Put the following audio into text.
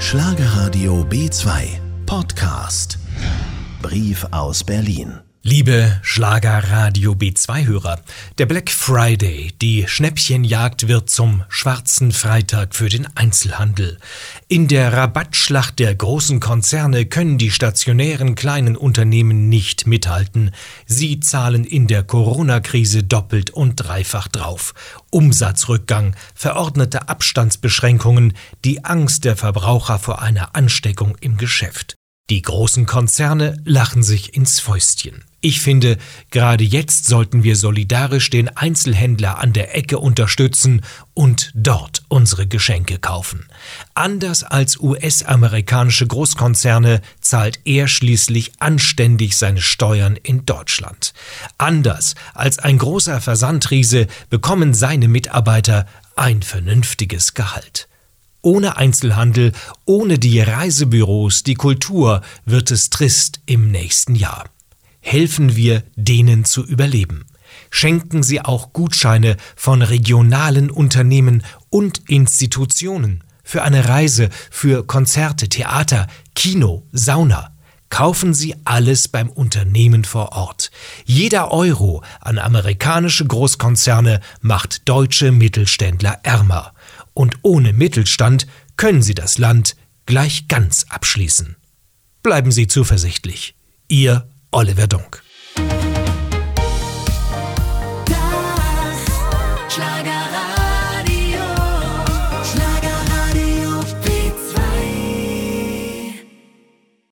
Schlagerradio B2 Podcast. Brief aus Berlin. Liebe Schlagerradio B2-Hörer, der Black Friday, die Schnäppchenjagd wird zum schwarzen Freitag für den Einzelhandel. In der Rabattschlacht der großen Konzerne können die stationären kleinen Unternehmen nicht mithalten. Sie zahlen in der Corona-Krise doppelt und dreifach drauf. Umsatzrückgang, verordnete Abstandsbeschränkungen, die Angst der Verbraucher vor einer Ansteckung im Geschäft. Die großen Konzerne lachen sich ins Fäustchen. Ich finde, gerade jetzt sollten wir solidarisch den Einzelhändler an der Ecke unterstützen und dort unsere Geschenke kaufen. Anders als US-amerikanische Großkonzerne zahlt er schließlich anständig seine Steuern in Deutschland. Anders als ein großer Versandriese bekommen seine Mitarbeiter ein vernünftiges Gehalt. Ohne Einzelhandel, ohne die Reisebüros, die Kultur wird es trist im nächsten Jahr. Helfen wir denen zu überleben. Schenken Sie auch Gutscheine von regionalen Unternehmen und Institutionen für eine Reise, für Konzerte, Theater, Kino, Sauna. Kaufen Sie alles beim Unternehmen vor Ort. Jeder Euro an amerikanische Großkonzerne macht deutsche Mittelständler ärmer und ohne Mittelstand können Sie das Land gleich ganz abschließen. Bleiben Sie zuversichtlich. Ihr Oliver Dunk.